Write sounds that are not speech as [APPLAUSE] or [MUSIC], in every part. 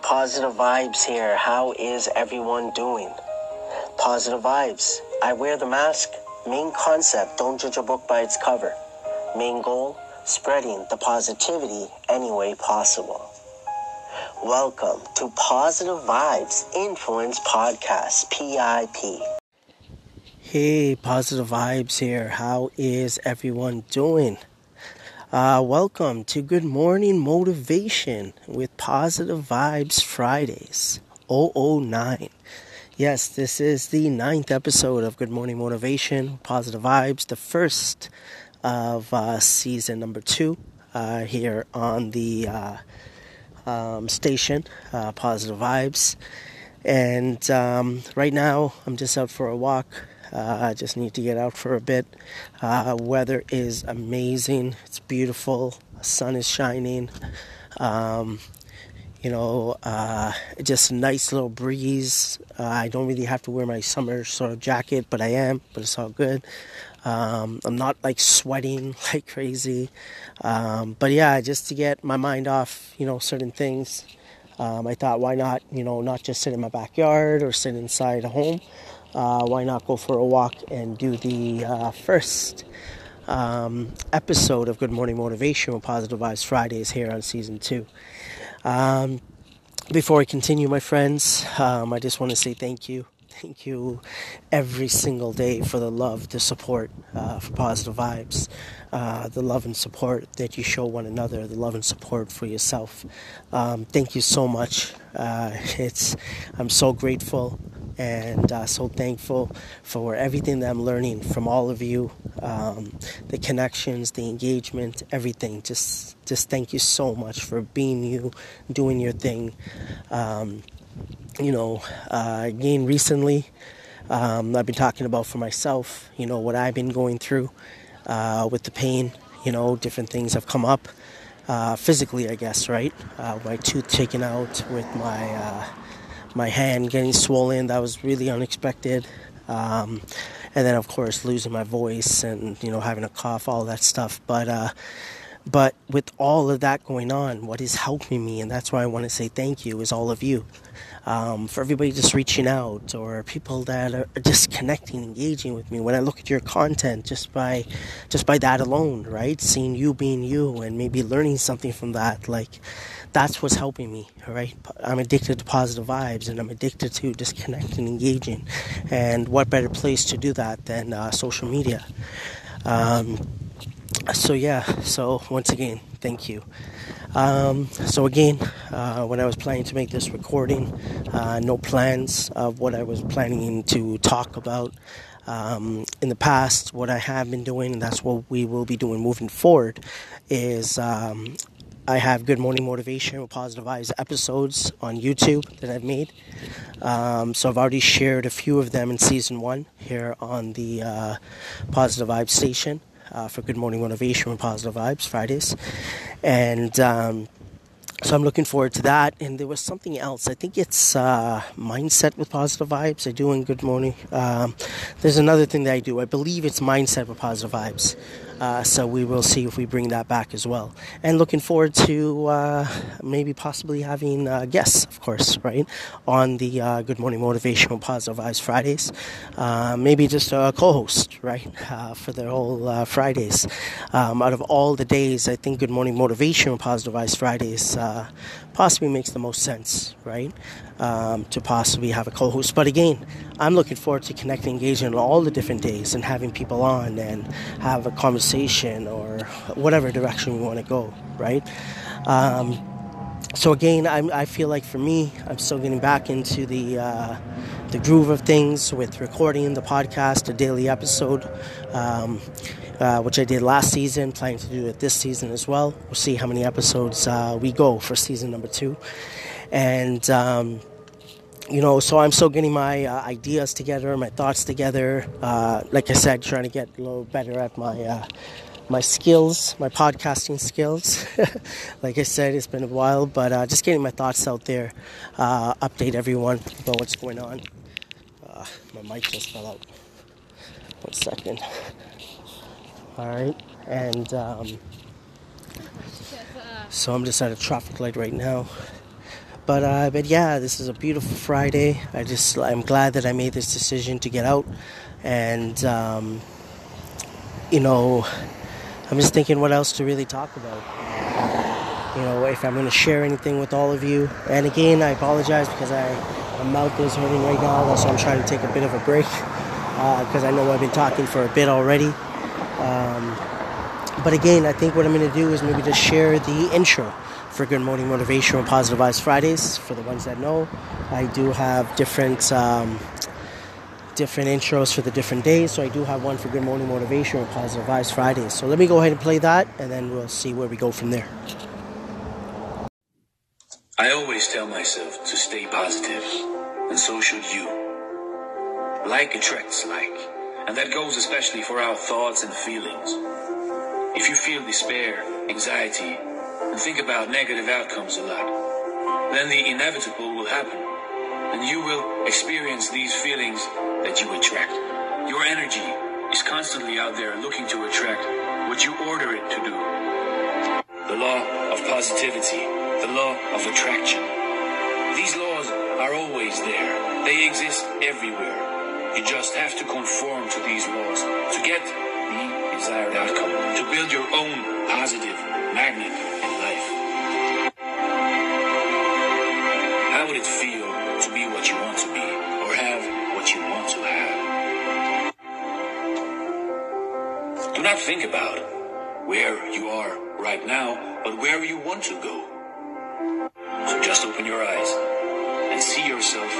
Positive vibes here. How is everyone doing? Positive vibes. I wear the mask. Main concept don't judge a book by its cover. Main goal spreading the positivity any way possible. Welcome to Positive Vibes Influence Podcast, PIP. Hey, Positive Vibes here. How is everyone doing? Uh, welcome to Good Morning Motivation with Positive Vibes Fridays 009. Yes, this is the ninth episode of Good Morning Motivation, Positive Vibes, the first of uh, season number two uh, here on the uh, um, station, uh, Positive Vibes. And um, right now, I'm just out for a walk. Uh, I just need to get out for a bit. Uh, weather is amazing. It's beautiful. Sun is shining. Um, you know, uh, just a nice little breeze. Uh, I don't really have to wear my summer sort of jacket, but I am. But it's all good. Um, I'm not like sweating [LAUGHS] like crazy. Um, but yeah, just to get my mind off, you know, certain things. Um, I thought, why not, you know, not just sit in my backyard or sit inside a home. Uh, why not go for a walk and do the uh, first um, episode of Good Morning Motivation with Positive Vibes Fridays here on season two. Um, before I continue, my friends, um, I just want to say thank you thank you every single day for the love, the support, uh, for positive vibes, uh, the love and support that you show one another, the love and support for yourself. Um, thank you so much. Uh, it's I'm so grateful and uh, so thankful for everything that I'm learning from all of you, um, the connections, the engagement, everything. Just just thank you so much for being you, doing your thing. Um, you know, uh, again, recently, um, I've been talking about for myself, you know, what I've been going through uh, with the pain, you know, different things have come up. Uh, physically, I guess, right? Uh, my tooth taken out, with my uh, my hand getting swollen. That was really unexpected. Um, and then, of course, losing my voice and you know having a cough, all that stuff. But uh, but with all of that going on, what is helping me, and that's why I want to say thank you, is all of you um, for everybody just reaching out or people that are just connecting, engaging with me. When I look at your content, just by just by that alone, right? Seeing you being you and maybe learning something from that, like that's what's helping me, right? I'm addicted to positive vibes and I'm addicted to just connecting, engaging. And what better place to do that than uh, social media? Um, so, yeah, so once again, thank you. Um, so again, uh, when I was planning to make this recording, uh, no plans of what I was planning to talk about. Um, in the past, what I have been doing, and that's what we will be doing moving forward, is um, I have Good Morning Motivation with Positive Vibes episodes on YouTube that I've made. Um, so I've already shared a few of them in season one here on the uh, Positive Vibes station uh, for Good Morning Motivation with Positive Vibes Fridays. And um, so I'm looking forward to that. And there was something else. I think it's uh, mindset with positive vibes. I do in Good Morning. Um, there's another thing that I do. I believe it's mindset with positive vibes. Uh, so we will see if we bring that back as well. And looking forward to uh, maybe possibly having uh, guests, of course, right, on the uh, Good Morning Motivation Positive Vibes Fridays. Uh, maybe just a co-host, right, [LAUGHS] uh, for the whole Fridays. Um, out of all the days, I think Good Morning Motivation Positive Vibes Fridays possibly makes the most sense, right? Um, to possibly have a co-host. But again, I'm looking forward to connecting, engaging on all the different days and having people on and have a conversation or whatever direction we want to go, right? Um, so again, I'm, i feel like for me, I'm still getting back into the uh, the groove of things with recording the podcast, a daily episode. Um, uh, which I did last season, planning to do it this season as well. We'll see how many episodes uh, we go for season number two. And, um, you know, so I'm still getting my uh, ideas together, my thoughts together. Uh, like I said, trying to get a little better at my uh, my skills, my podcasting skills. [LAUGHS] like I said, it's been a while, but uh, just getting my thoughts out there, uh, update everyone about what's going on. Uh, my mic just fell out. One second all right and um, so i'm just at a traffic light right now But uh, but yeah, this is a beautiful Friday. I just I'm glad that I made this decision to get out, and um, you know, I'm just thinking what else to really talk about. You know, if I'm going to share anything with all of you. And again, I apologize because I my mouth is hurting right now, so I'm trying to take a bit of a break because uh, I know I've been talking for a bit already. Um, but again, I think what I'm going to do is maybe just share the intro for Good Morning Motivation and Positive Vibes Fridays. For the ones that know, I do have different um, different intros for the different days. So I do have one for Good Morning Motivation and Positive Vibes Fridays. So let me go ahead and play that, and then we'll see where we go from there. I always tell myself to stay positive, and so should you. Like attracts like, and that goes especially for our thoughts and feelings. If you feel despair, anxiety, and think about negative outcomes a lot, then the inevitable will happen. And you will experience these feelings that you attract. Your energy is constantly out there looking to attract what you order it to do. The law of positivity, the law of attraction. These laws are always there. They exist everywhere. You just have to conform to these laws to get the desired outcome, to build your own positive magnet in life. How would it feel to be what you want to be or have what you want to have? Do not think about where you are right now, but where you want to go. So just open your eyes and see yourself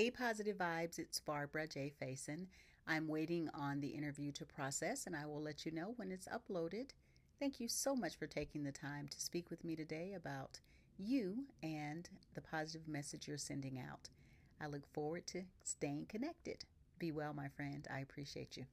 Hey, positive vibes. It's Barbara J. Faison. I'm waiting on the interview to process, and I will let you know when it's uploaded. Thank you so much for taking the time to speak with me today about you and the positive message you're sending out. I look forward to staying connected. Be well, my friend. I appreciate you.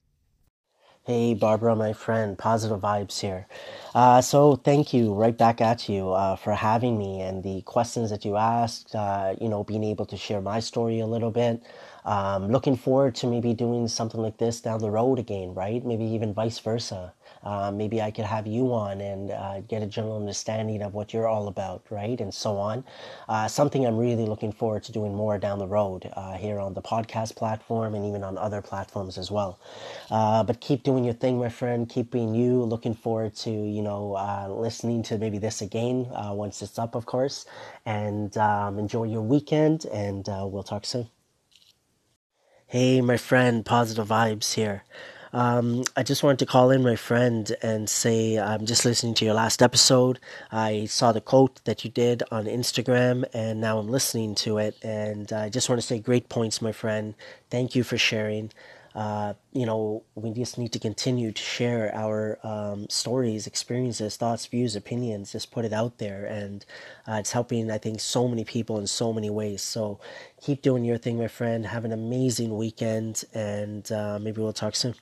Hey, Barbara, my friend, positive vibes here. Uh, so, thank you right back at you uh, for having me and the questions that you asked, uh, you know, being able to share my story a little bit. Um, looking forward to maybe doing something like this down the road again, right? Maybe even vice versa. Uh, maybe I could have you on and uh, get a general understanding of what you're all about, right? And so on. Uh, something I'm really looking forward to doing more down the road uh, here on the podcast platform and even on other platforms as well. Uh, but keep doing your thing, my friend. Keep being you. Looking forward to, you know, listening to maybe this again once it's up, of course. And um, enjoy your weekend, and we'll talk soon. Hey, my friend, positive vibes here. Um, I just wanted to call in my friend and say I'm just listening to your last episode. I saw the quote that you did on Instagram, and now I'm listening to it. And I just want to say, great points, my friend. Thank you for sharing. Uh, you know, we just need to continue to share our um, stories, experiences, thoughts, views, opinions, just put it out there. And uh, it's helping, I think, so many people in so many ways. So keep doing your thing, my friend. Have an amazing weekend, and uh, maybe we'll talk soon.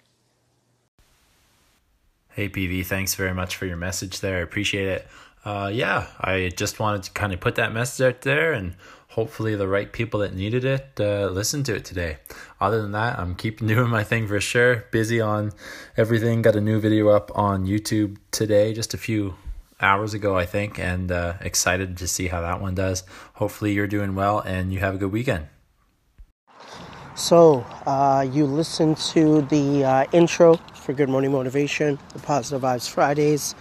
Hey, PV, thanks very much for your message there. I appreciate it. Uh, yeah, I just wanted to kind of put that message out there and hopefully the right people that needed it uh, listened to it today. Other than that, I'm keeping [LAUGHS] doing my thing for sure. Busy on everything. Got a new video up on YouTube today, just a few hours ago, I think, and uh, excited to see how that one does. Hopefully, you're doing well and you have a good weekend. So, uh, you listened to the uh, intro for Good Morning Motivation, the Positive Vibes Fridays.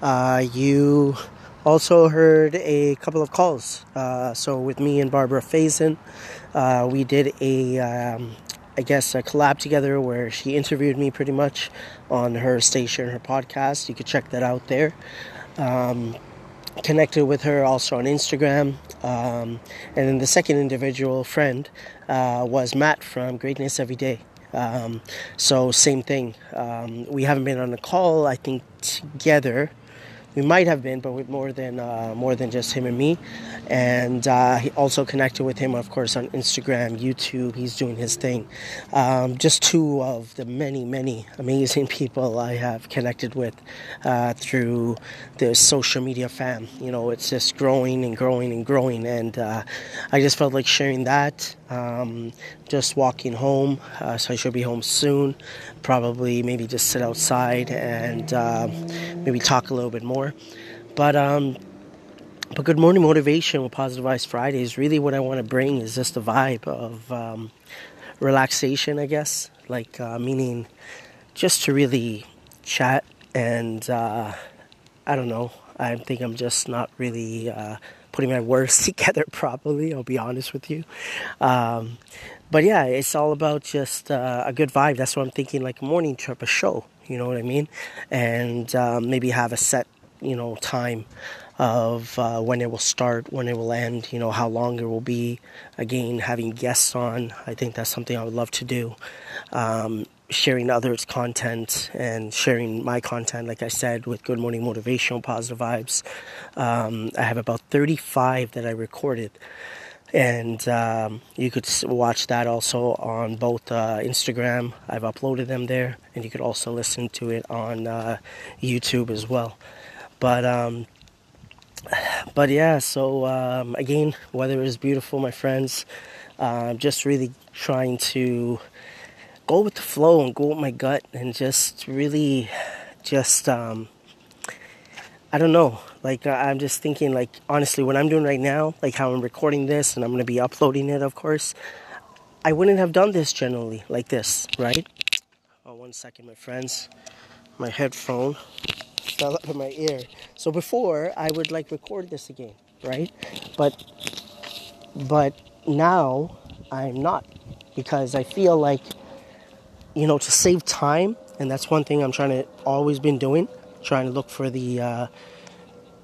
Uh, you also heard a couple of calls. Uh, so, with me and Barbara Faison, uh, we did a, um, I guess, a collab together where she interviewed me pretty much on her station, her podcast. You could check that out there. Um, connected with her also on Instagram. Um, and then the second individual friend uh, was Matt from Greatness Every Day. Um, so same thing. Um, we haven't been on a call, I think, together we might have been, but with more than uh, more than just him and me. And uh, he also connected with him, of course, on Instagram, YouTube. He's doing his thing. Um, just two of the many, many amazing [LAUGHS] people I have connected with uh, through the social media fam. You know, it's just growing and growing and growing, and uh, I just felt like sharing that. Um, just walking home, uh, so I should be home soon. Probably maybe just sit outside and uh, maybe talk a little bit more. But um, but good morning motivation with Positive Vibes Fridays. Really, what I want to bring is just a vibe of um, relaxation, I guess. Like uh, meaning just to really chat and uh, I don't know. I think I'm just not really uh, putting my words [LAUGHS] together properly. I'll be honest with you. Um, but yeah, it's all about just uh, a good vibe. That's what I'm thinking, like morning trip, a show. You know what I mean? And um, maybe have a set, you know, time of uh, when it will start, when it will end, you know, how long it will be. Again, having guests on, I think that's something I would love to do. Um, sharing others' content and sharing my content, like I said, with Good Morning Motivational Positive Vibes. Um, I have about 35 that I recorded. And um, you could watch that also on both uh, Instagram. I've uploaded them there, and you could also listen to it on uh, YouTube as well. But um, but yeah, so um, again, weather is beautiful, my friends. Uh, just really trying to go with the flow and go with my gut and just really just um, I don't know. Like I'm just thinking like honestly what I'm doing right now, like how I'm recording this and I'm going to be uploading it of course. I wouldn't have done this generally like this, right? Oh, one second my friends. My headphone fell up in my ear. So before I would like record this again, right? But but now I'm not because I feel like you know to save time and that's one thing I'm trying to always been doing, trying to look for the uh,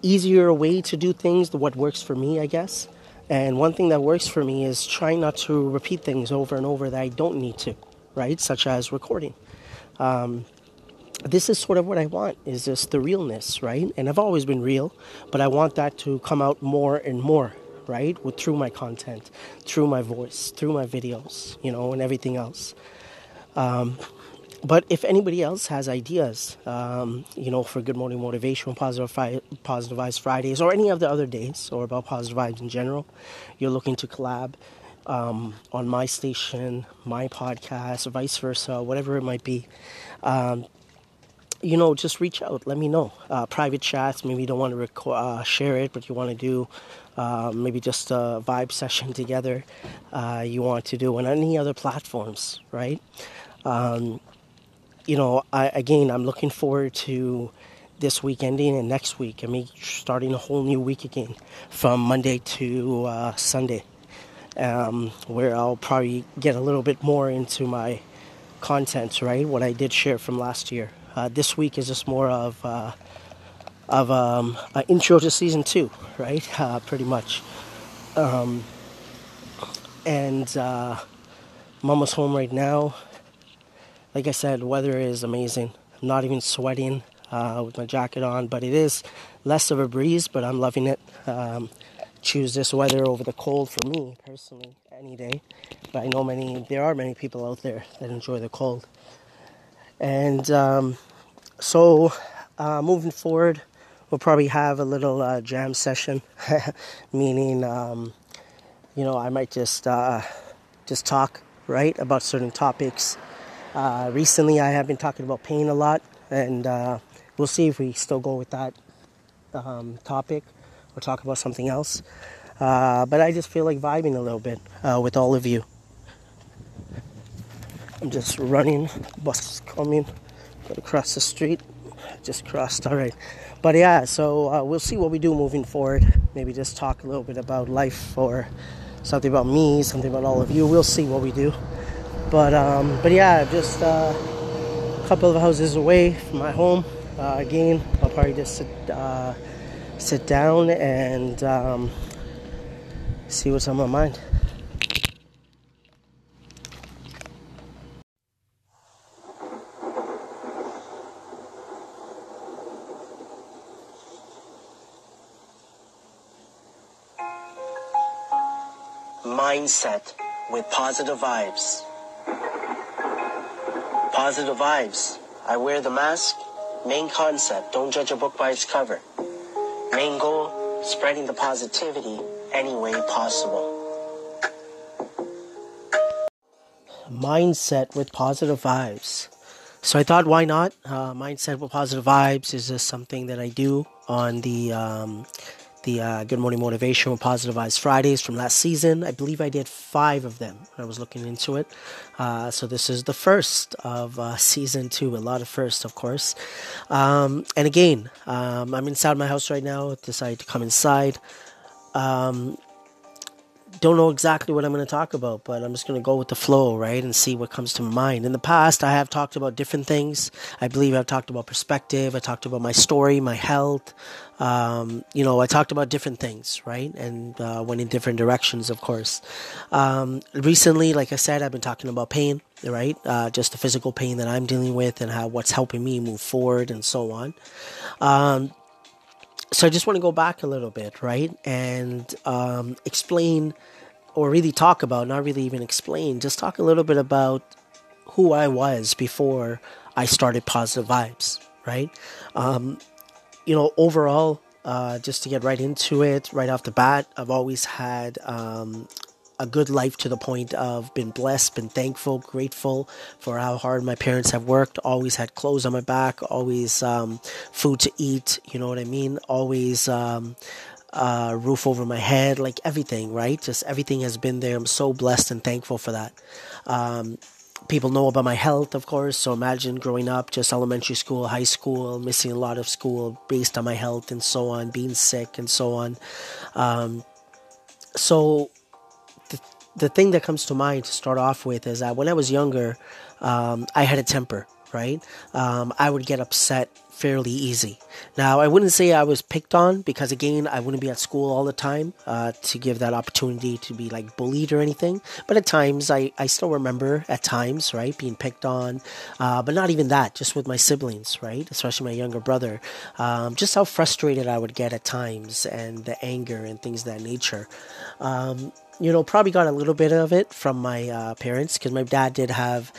easier way to do things, what works for me, I guess. And one thing that works for me is trying not to repeat things over and over that I don't need to, right? Such as recording. Um, this is sort of what I want is just the realness, right? And I've always been real, but I want that to come out more and more, right? With through my content, through my voice, through my videos, you know, and everything else. Um, but if anybody else has ideas, um, you know, for Good Morning Motivation, Positive, Fi- Positive Vibes Fridays, or any of the other days, or about positive vibes in general, you're looking to collab um, on my station, my podcast, vice versa, whatever it might be, um, you know, just reach out. Let me know. Uh, private chats. Maybe you don't want to uh, share it, but you want to do uh, maybe just a vibe session together. Uh, you want to do on any other platforms, right? Um, you know, I, again, I'm looking forward to this week ending and next week. I mean, starting a whole new week again from Monday to uh, Sunday, um, where I'll probably get a little bit more into my content, right? What I did share from last year. Uh, this week is just more of uh, of um, an intro to season two, right? [LAUGHS] Uh, pretty much. Um, and uh, I'm home right now. Like I said, weather is amazing. I'm not even sweating uh, with my jacket on, but it is less of a breeze. But I'm loving it. Um, choose this weather over the cold for me personally any day. But I know many there are many people out there that enjoy the cold. And um, so, uh, moving forward, we'll probably have a little uh, jam session, [LAUGHS] meaning, um, you know, I might just uh, just talk right about certain topics. Uh, recently, I have been talking about pain a lot, and uh, we'll see if we still go with that um, topic or talk about something else. Uh, but I just feel like vibing a little bit with all of you. I'm just running, bus is coming across the street. Just crossed, all right. But yeah, so uh, we'll see what we do moving forward. Maybe just talk a little bit about life or something about me, something about all of you. We'll see what we do. But um, but yeah, just uh, a couple of houses away from my home. Uh, again, I'll probably just sit uh, sit down and um, see what's on my mind. mindset with positive vibes. Positive vibes. I wear the mask. Main concept, don't judge a book by its cover. Main goal, spreading the positivity any way possible. Mindset with positive vibes. So I thought, why not? Uh, mindset with positive vibes is just something that I do on the um, the uh, Good Morning Motivation with Positive Vibes Fridays from last season. I believe I did five of them. I was looking into it. Uh, so this is the first of uh, [LAUGHS] season two. A lot of firsts, of course. Um, and again, um, I'm inside my house right now. Decided to come inside. Um, don't know exactly what I'm going to talk about, but I'm just going to go with the flow, right, and see what comes to mind. In the past, I have talked about different things. I believe I've talked about perspective. I talked about my story, my health. Um, you know, I talked about different things, right, and uh, went in different directions, of course. Um, recently, like I said, I've been talking about pain, right, uh, just the physical pain that I'm dealing with and how what's helping me move forward and so on. Um, so I just want to go back a little bit, right, and um, explain, or really talk about, not really even explain, just talk a little bit about who I was before I started Positive Vibes, right? Um, you know, overall, uh, just to get right into it, right off the bat, I've always had um, a good life to the point of been blessed, been thankful, grateful for how hard my parents have worked. Always had clothes on my back, always um, food to eat. You know what I mean? Always um, roof over my head, like everything, right? Just everything has been there. I'm so blessed and thankful for that. Um, people know about my health, of course. So imagine growing up, just elementary school, high school, missing a lot of school based on my health and so on, being sick and so on. Um, so the thing that comes to mind to start off with is that when I was younger, um, I had a temper, right? Um, I would get upset fairly easy. Now, I wouldn't say I was picked on because, again, I wouldn't be at school all the time uh, to give that opportunity to be like bullied or anything. But at times, I, I still remember at times, right, being picked on. Uh, but not even that, just with my siblings, right, especially my younger brother. Um, just how frustrated I would get at times and the anger and things that nature. Um, you know, probably got a little bit of it from my uh, parents because my dad did have.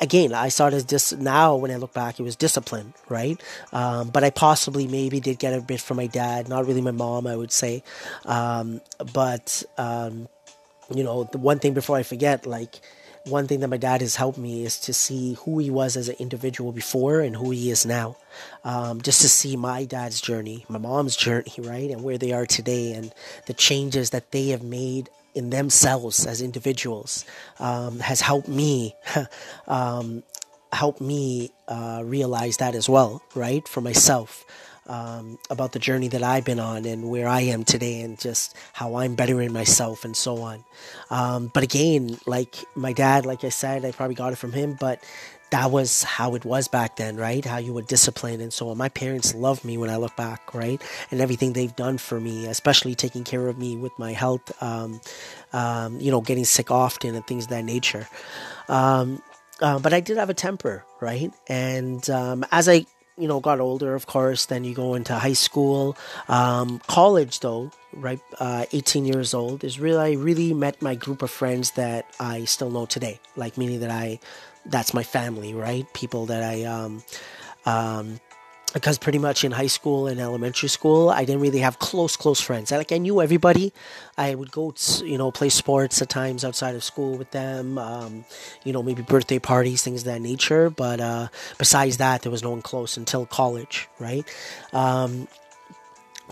Again, I saw it as dis- now when I look back, it was discipline, right? Um, but I possibly maybe did get a bit from my dad, not really my mom, I would say. Um, but um, you know, the one thing before I forget, like one thing that my dad has helped me is to see who he was as an individual before and who he is now. Um, just to see my dad's journey, my mom's journey, [LAUGHS] right, and where they are today, and the changes that they have made in themselves as individuals um, has helped me [LAUGHS] um, help me uh, realize that as well right for myself um, about the journey that I've been on and where I am today and just how I'm bettering myself and so on. Um, but again, like my dad, like I said, I probably got it from him, but that was how it was back then, right? How you were disciplined and so on. My parents love me when I look back, right? And everything they've done for me, especially taking care of me with my health, um, um, you know, getting sick often and things of that nature. Um, uh, but I did have a temper, right? And um, as I, you know, got older, of course, then you go into high school, um, college, though, right? Uh, 18 years old is really, I really met my group of friends that I still know today, like meaning that I that's my family, right? People that I, um, um, because pretty much in high school and elementary school, I didn't really have close, close friends. I, like I knew everybody. I would go, to, you know, play sports at times outside of school with them. Um, you know, maybe birthday parties, things of that nature. But uh, besides that, there was no one close until college, right? Um,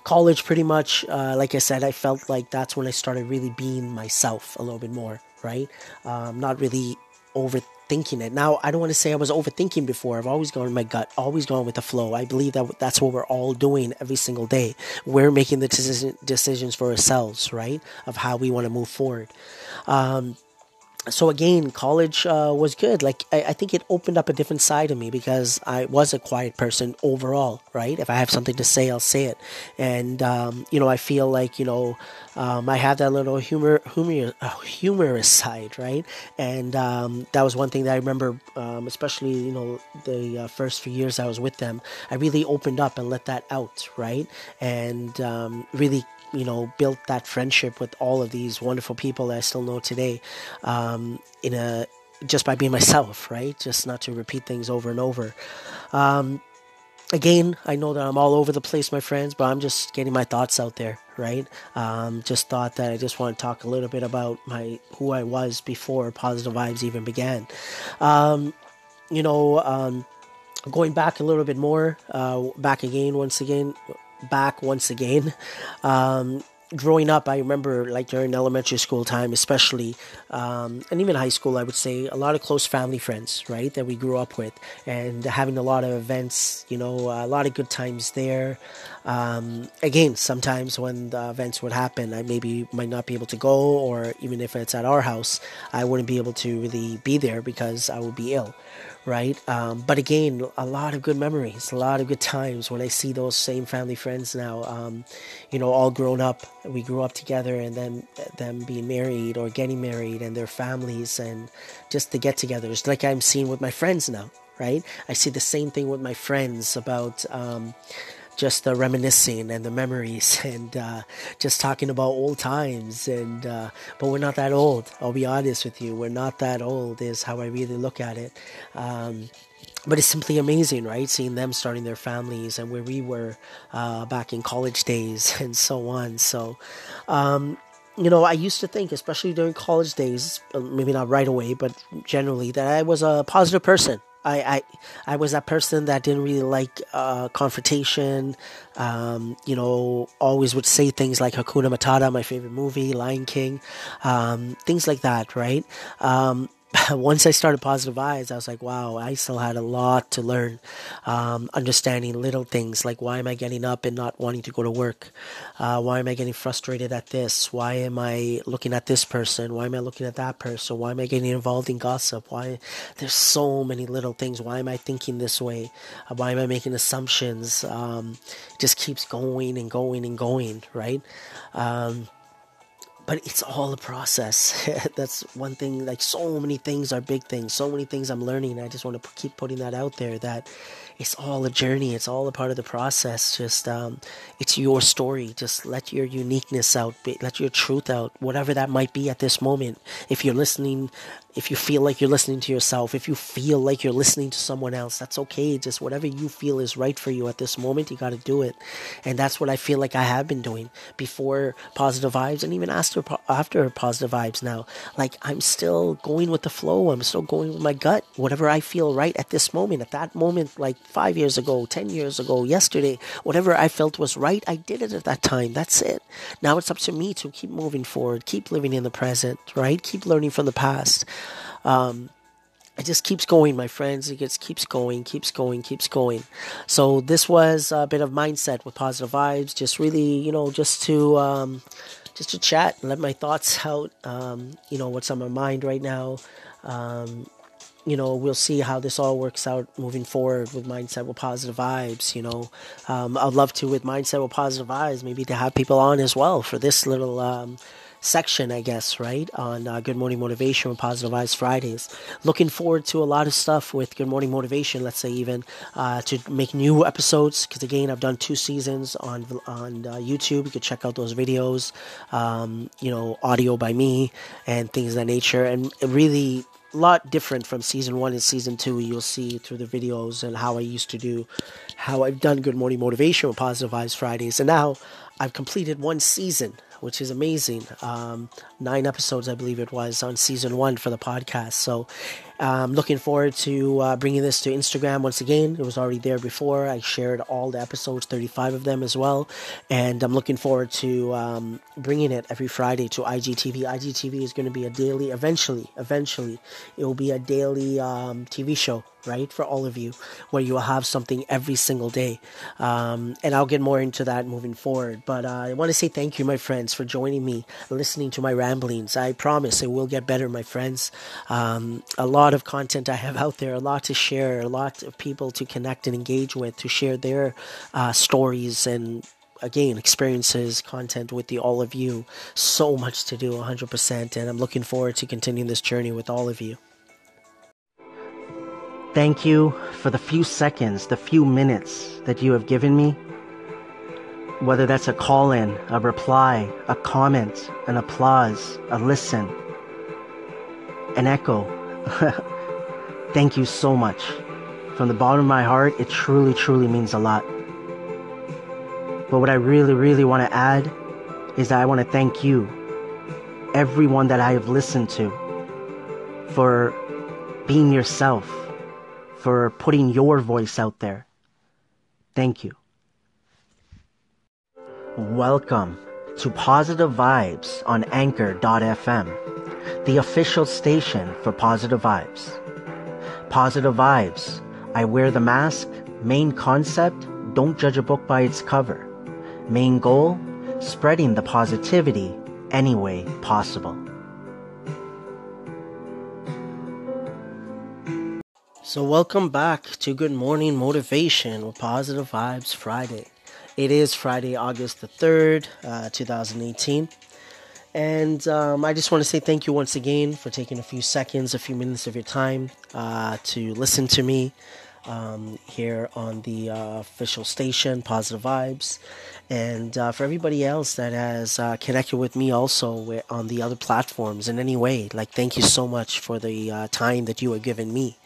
college, pretty much, uh, like I said, I felt like that's when I started really being myself a little bit more, right? Um, not really over overthinking it. Now, I don't want to say I was overthinking before. I've always gone with my gut, always gone with the flow. I believe that that's what we're all doing every single day. We're making the decision, decisions for ourselves, right? Of how we want to move forward. Um, so again, college uh, was good. Like I, I, think it opened up a different side of me because I was a quiet person overall, right? If I have something to say, I'll say it, and um, you know, I feel like you know, um, I have that little humor, humor, uh, humorous side, right? And um, that was one thing that I remember, um, especially you know, the uh, first few years I was with them. I really opened up and let that out, right? And um, really you know, built that friendship with all of these wonderful people that I still know today, um, in a just by being [LAUGHS] myself, right? Just not to repeat things over and over. Um, again, I know that I'm all over the place, my friends, but I'm just getting my thoughts out there, right? Um, just thought that I just want to talk a little bit about my who I was before Positive Vibes even began. Um, you know, um, going back a little bit more, uh, back again, once again, back once again. Um, growing up, I remember like during elementary school time, especially, um, and even high school, I would say a lot of close family friends, right, that we grew up with, and having a lot of events, you know, a lot of good times there. Um, again, sometimes when the events would happen, I maybe might not be able to go, or even if it's at our house, I wouldn't be able to really be there because I would be ill, right? Um, but again, a lot of good memories, a lot of good times when I see those same family friends now, um, you know, all grown up. We grew up together, and then them being married or getting married, and their families, and just the get-togethers, like I'm seeing with my friends now, right? I see the same thing with my friends about. Um, just the reminiscing and the memories [LAUGHS] and uh, just talking about old times and uh, but we're not that old i'll be honest with you we're not that old is how i really look at it um, but it's simply amazing, right? Seeing them starting their families and where we were uh, back in college days [LAUGHS] and so on. So, um, you know, I used to think, especially during college days, maybe not right away, but generally, that I was a positive person. I, I, I was that person that didn't really like uh, confrontation. Um, you know, always would say things like Hakuna Matata, my favorite movie, Lion King, um, things like that, right? Um, [LAUGHS] once I started Positive Vibes, I was like, wow, I still had a lot to learn. Um, understanding little things like why am I getting up and not wanting to go to work? Uh, why am I getting frustrated at this? Why am I looking at this person? Why am I looking at that person? Why am I getting involved in gossip? Why? There's so many little things. Why am I thinking this way? Uh, why am I making assumptions? Um, it just keeps going and going and going, right? Um, but it's all a process. [LAUGHS] That's one thing. Like so many things are big things. So many things I'm learning. I just want to keep putting that out there. That it's all a journey. It's all a part of the process. Just um, it's your story. Just let your uniqueness out. Let your truth out. Whatever that might be at this moment. If you're listening if you feel like you're listening to yourself, if you feel like you're listening to someone else, that's okay. Just whatever you feel is right for you at this moment, you got to do it. And that's what I feel like I have been doing before positive vibes and even after after positive vibes now. Like I'm still going with the flow. I'm still going with my gut. Whatever I feel right at this moment, at that moment like 5 years ago, 10 years ago, yesterday, whatever I felt was right, I did it at that time. That's it. Now it's up to me to keep moving forward, keep living in the present, right? Keep learning from the past. Um, it just keeps going, my friends. It just keeps going, keeps going, keeps going. So this was a bit of mindset with positive vibes. Just really, you know, just to um, just to chat, let my thoughts out. Um, you know, what's on my mind right now. Um, you know, we'll see how this all works out moving forward with mindset with positive vibes. You know, um, I'd love to with mindset with positive vibes, maybe to have people on as well for this little um, section, I guess, right, on uh, Good Morning Motivation with Positive Vibes Fridays. Looking forward to a lot of stuff with Good Morning Motivation, let's say, even uh, to make new episodes. Because again, I've done two seasons on on uh, YouTube. You can check out those videos, um, you know, audio by me and things of that nature. And really, a lot different from season one and season two. You'll see through the videos and how I used to do, how I've done Good Morning Motivation with Positive Vibes Fridays. And now I've completed one season which is amazing. Um, nine episodes, I believe it was, on season one for the podcast. So um, looking forward to uh, bringing this to Instagram once again. It was already there before. I shared all the episodes, 35 of them as well. And I'm looking forward to um, bringing it every Friday to IGTV. IGTV is going to be a daily, eventually, eventually, it will be a daily um, TV show right for all of you where you will have something every single day um, and i'll get more into that moving forward but uh, i want to say thank you my friends for joining me listening to my ramblings i promise it will get better my friends um, a lot lot of content I have out there, a lot to share, a lot of people to connect and engage with, to share their uh, stories and again experiences content with the all of you. So much to do 100% and i'm looking forward to continuing this journey with all of you. Thank you for the few seconds the few minutes that you have given me. Whether that's a call in a reply a comment an applause a listen an echo [LAUGHS] Thank you so much. From the bottom of my heart, it truly, truly means a lot. But what I really, really want to add is that I want to thank you, everyone that I have listened to, for being yourself, for putting your voice out there. Thank you. Welcome to Positive Vibes on Anchor.fm, the official station for Positive Vibes. Positive Vibes. I wear the mask. Main concept don't judge a book by its cover. Main goal spreading the positivity any way possible. So, welcome back to Good Morning Motivation with Positive Vibes Friday. It is Friday, August the 3rd, uh, 2018. And um, I just want to say thank you once again for taking a few seconds, a few minutes of your time uh, to listen to me um, here on the uh, official station, Positive Vibes. And uh, for everybody else that has uh, connected with me also on the other platforms in any way, like thank you so much for the uh, time that you have given me.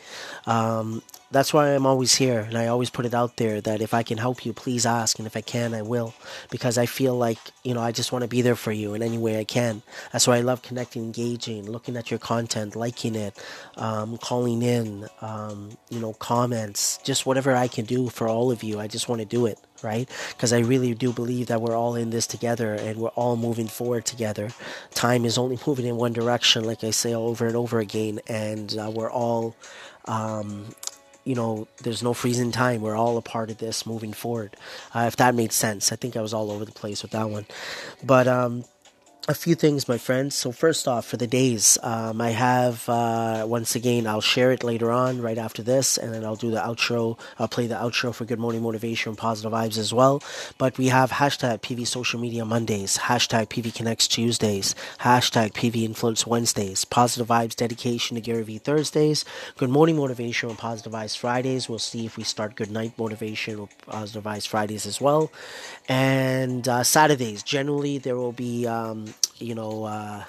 Um, that's why I'm always here, and I always put it out there that if I can help you, please ask, and if I can, I will, because I feel like you know I just want to be there for you in any way I can. That's why I love connecting, engaging, looking at your content, liking it, um, calling in, um, you know, comments, just whatever I can do for all of you. I just want to do it right? Because I really do believe that we're all in this together and we're all moving forward together. Time is only [LAUGHS] moving in one direction, like I say over and over again, and uh, we're all um, you know, there's no freezing time. We're all a part of this moving forward. Uh, if that made sense, I think I was all over the place with that one, but um, a few things, my friends. So first off, for the days, um, I have uh, once again. I'll share it later on, right after this, and then I'll do the outro. I'll play the outro for Good Morning Motivation, and Positive Vibes as well. But we have hashtag PV Social Media Mondays, hashtag PV Connects Tuesdays, hashtag PV Influence Wednesdays, Positive Vibes Dedication to Gary V Thursdays, Good Morning Motivation and Positive Vibes Fridays. We'll see if we start Good Night Motivation or Positive Vibes Fridays as well, and uh, Saturdays. Generally, there will be. Um, you know, uh,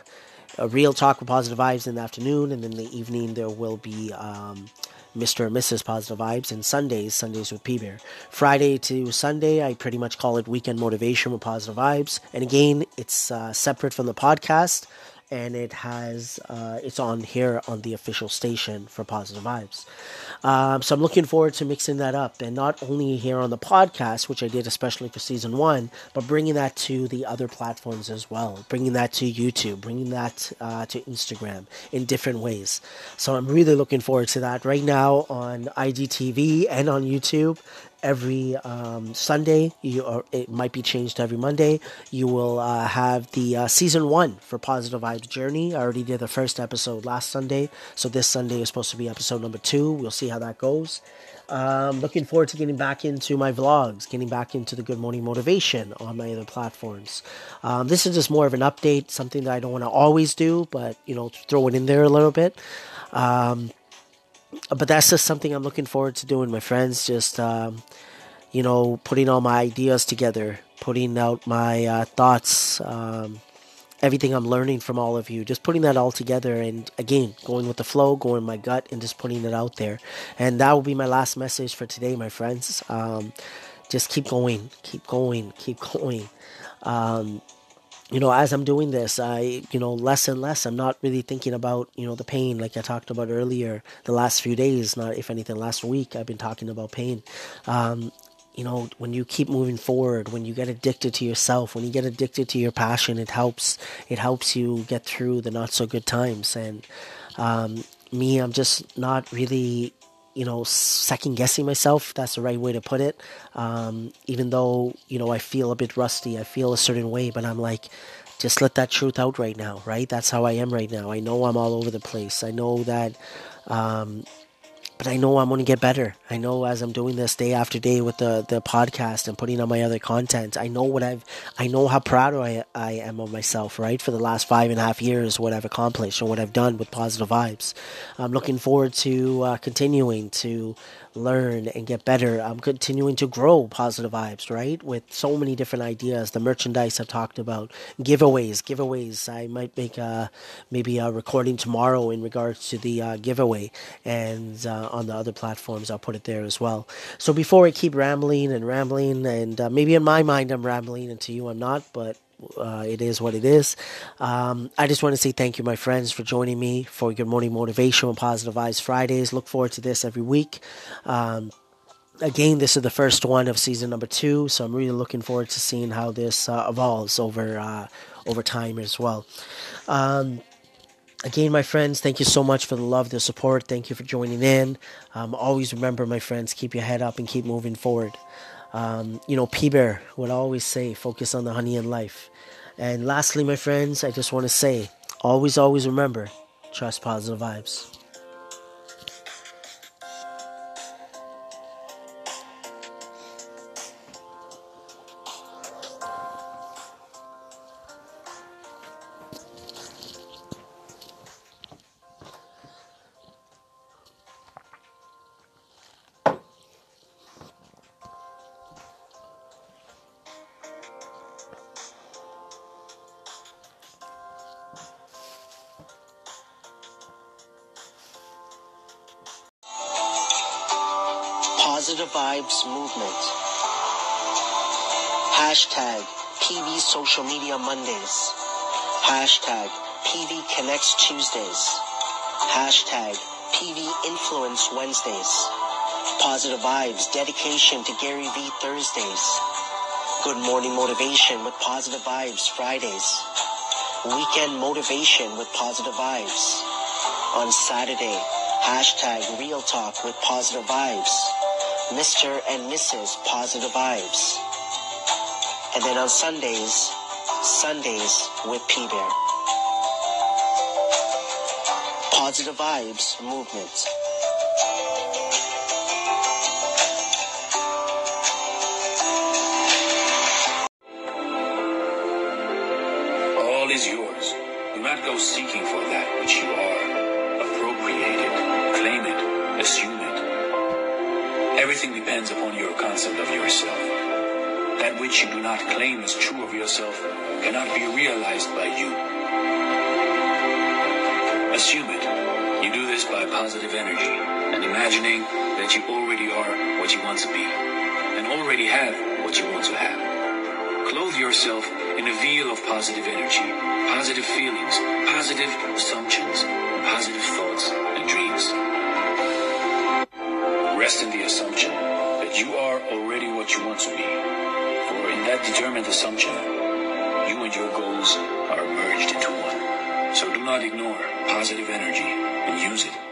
a real talk with positive vibes in the afternoon, and in the evening there will be um, Mr. and Mrs. Positive Vibes, and Sundays, Sundays with P Bear. Friday to Sunday, I pretty much call it Weekend Motivation with Positive Vibes, and again, it's uh, separate from the podcast and it has uh, it's on here on the official station for Positive Vibes. Um, so I'm looking forward to mixing that up, and not only here on the podcast, which I did especially for season one, but bringing that to the other platforms as well, bringing that to YouTube, bringing that uh, to Instagram in different ways. So I'm really looking forward to that. Right now on IGTV and on YouTube, every um, Sunday. You or it might be changed every Monday. You will uh, have the uh, season one for Positive Vibes Journey. I already did the first episode last Sunday, so this Sunday is supposed to be episode number two. We'll see how that goes. Um, looking forward to getting back into my vlogs, getting back into the Good Morning Motivation on my other platforms. Um, this is just more of an update, something that I don't want to always do, but you know, throw it in there a little bit. Um, but that's just something I'm looking forward to doing, my friends. Just um, you know, putting all my ideas together, putting out my uh, thoughts, um, everything I'm learning from all of you, just putting that all together, and again, going with the flow, going my gut, and just putting it out there. And that will be my last message for today, my friends. Um, just keep going, keep going, keep [LAUGHS] going. You know, as I'm doing this, I, you know, less and less, I'm not really thinking about, you know, the pain like I talked about earlier the last few days, not if anything last week, I've been talking about pain. Um, you know, when you keep moving forward, when you get addicted to yourself, when you get addicted to your passion, it helps, it helps you get through the not so good times. And, um, me, I'm just not really you know, second guessing myself. That's the right way to put it. Um, even though, you know, I feel a bit rusty, I feel a certain way, but I'm like, just let that truth out right now, right? That's how I am right now. I know I'm all over the place. I know that, um, but I know I'm going to get better. I know as I'm doing this day after day with the, the podcast and putting on my other content, I know what I've, I know how proud I, I am of myself, right? For the last five and a half years, what I've accomplished and what I've done with positive vibes. I'm looking forward to uh, continuing to learn and get better. I'm continuing to grow positive vibes, right? With so many different ideas, the merchandise I've talked about, giveaways, giveaways. I might make a, maybe a recording tomorrow in regards to the uh, giveaway, and uh, on the other platforms, I'll put it there as well. So before I keep rambling and rambling, and uh, maybe in my mind I'm rambling, and to you I'm not, but uh, it is what it is. Um, I just want to say thank you, my friends, for joining me for Good Morning Motivation and Positive Vibes Fridays. Look forward to this every week. Um, again, this is the first one of season number two, so I'm really looking forward to seeing how this uh, evolves over uh, over time as well. Um, again, my friends, thank you so much for the love, the support. Thank you for joining in. Um, always remember, my friends, keep your head up and keep moving forward. Um, you know, P Bear would always say, focus on the honey in life. And lastly, my friends, I just want to say, always, always remember, trust positive vibes. Positive Vibes Movement. Hashtag PV Social Media Mondays. Hashtag PV Connects Tuesdays. Hashtag PV Influence Wednesdays. Positive Vibes Dedication to Gary V Thursdays. Good Morning Motivation with Positive Vibes Fridays. Weekend Motivation with Positive Vibes. On Saturday, hashtag Real Talk with Positive Vibes. Mr. and Mrs. Positive Vibes. And then on Sundays, Sundays with P Bear. Positive Vibes Movement. All is yours. Do not go seeking for that which you are. Everything depends upon your concept of yourself. That which you do not claim as true of yourself cannot be realized by you. Assume it. You do this by positive energy and imagining that you already are what you want to be and already have what you want to have. Clothe yourself in a veil of positive energy, positive feelings, positive assumptions, positive thoughts and dreams. Rest in the assumption that you are already what you want to be. For in that determined assumption, you and your goals are merged into one. So do not ignore positive energy and use it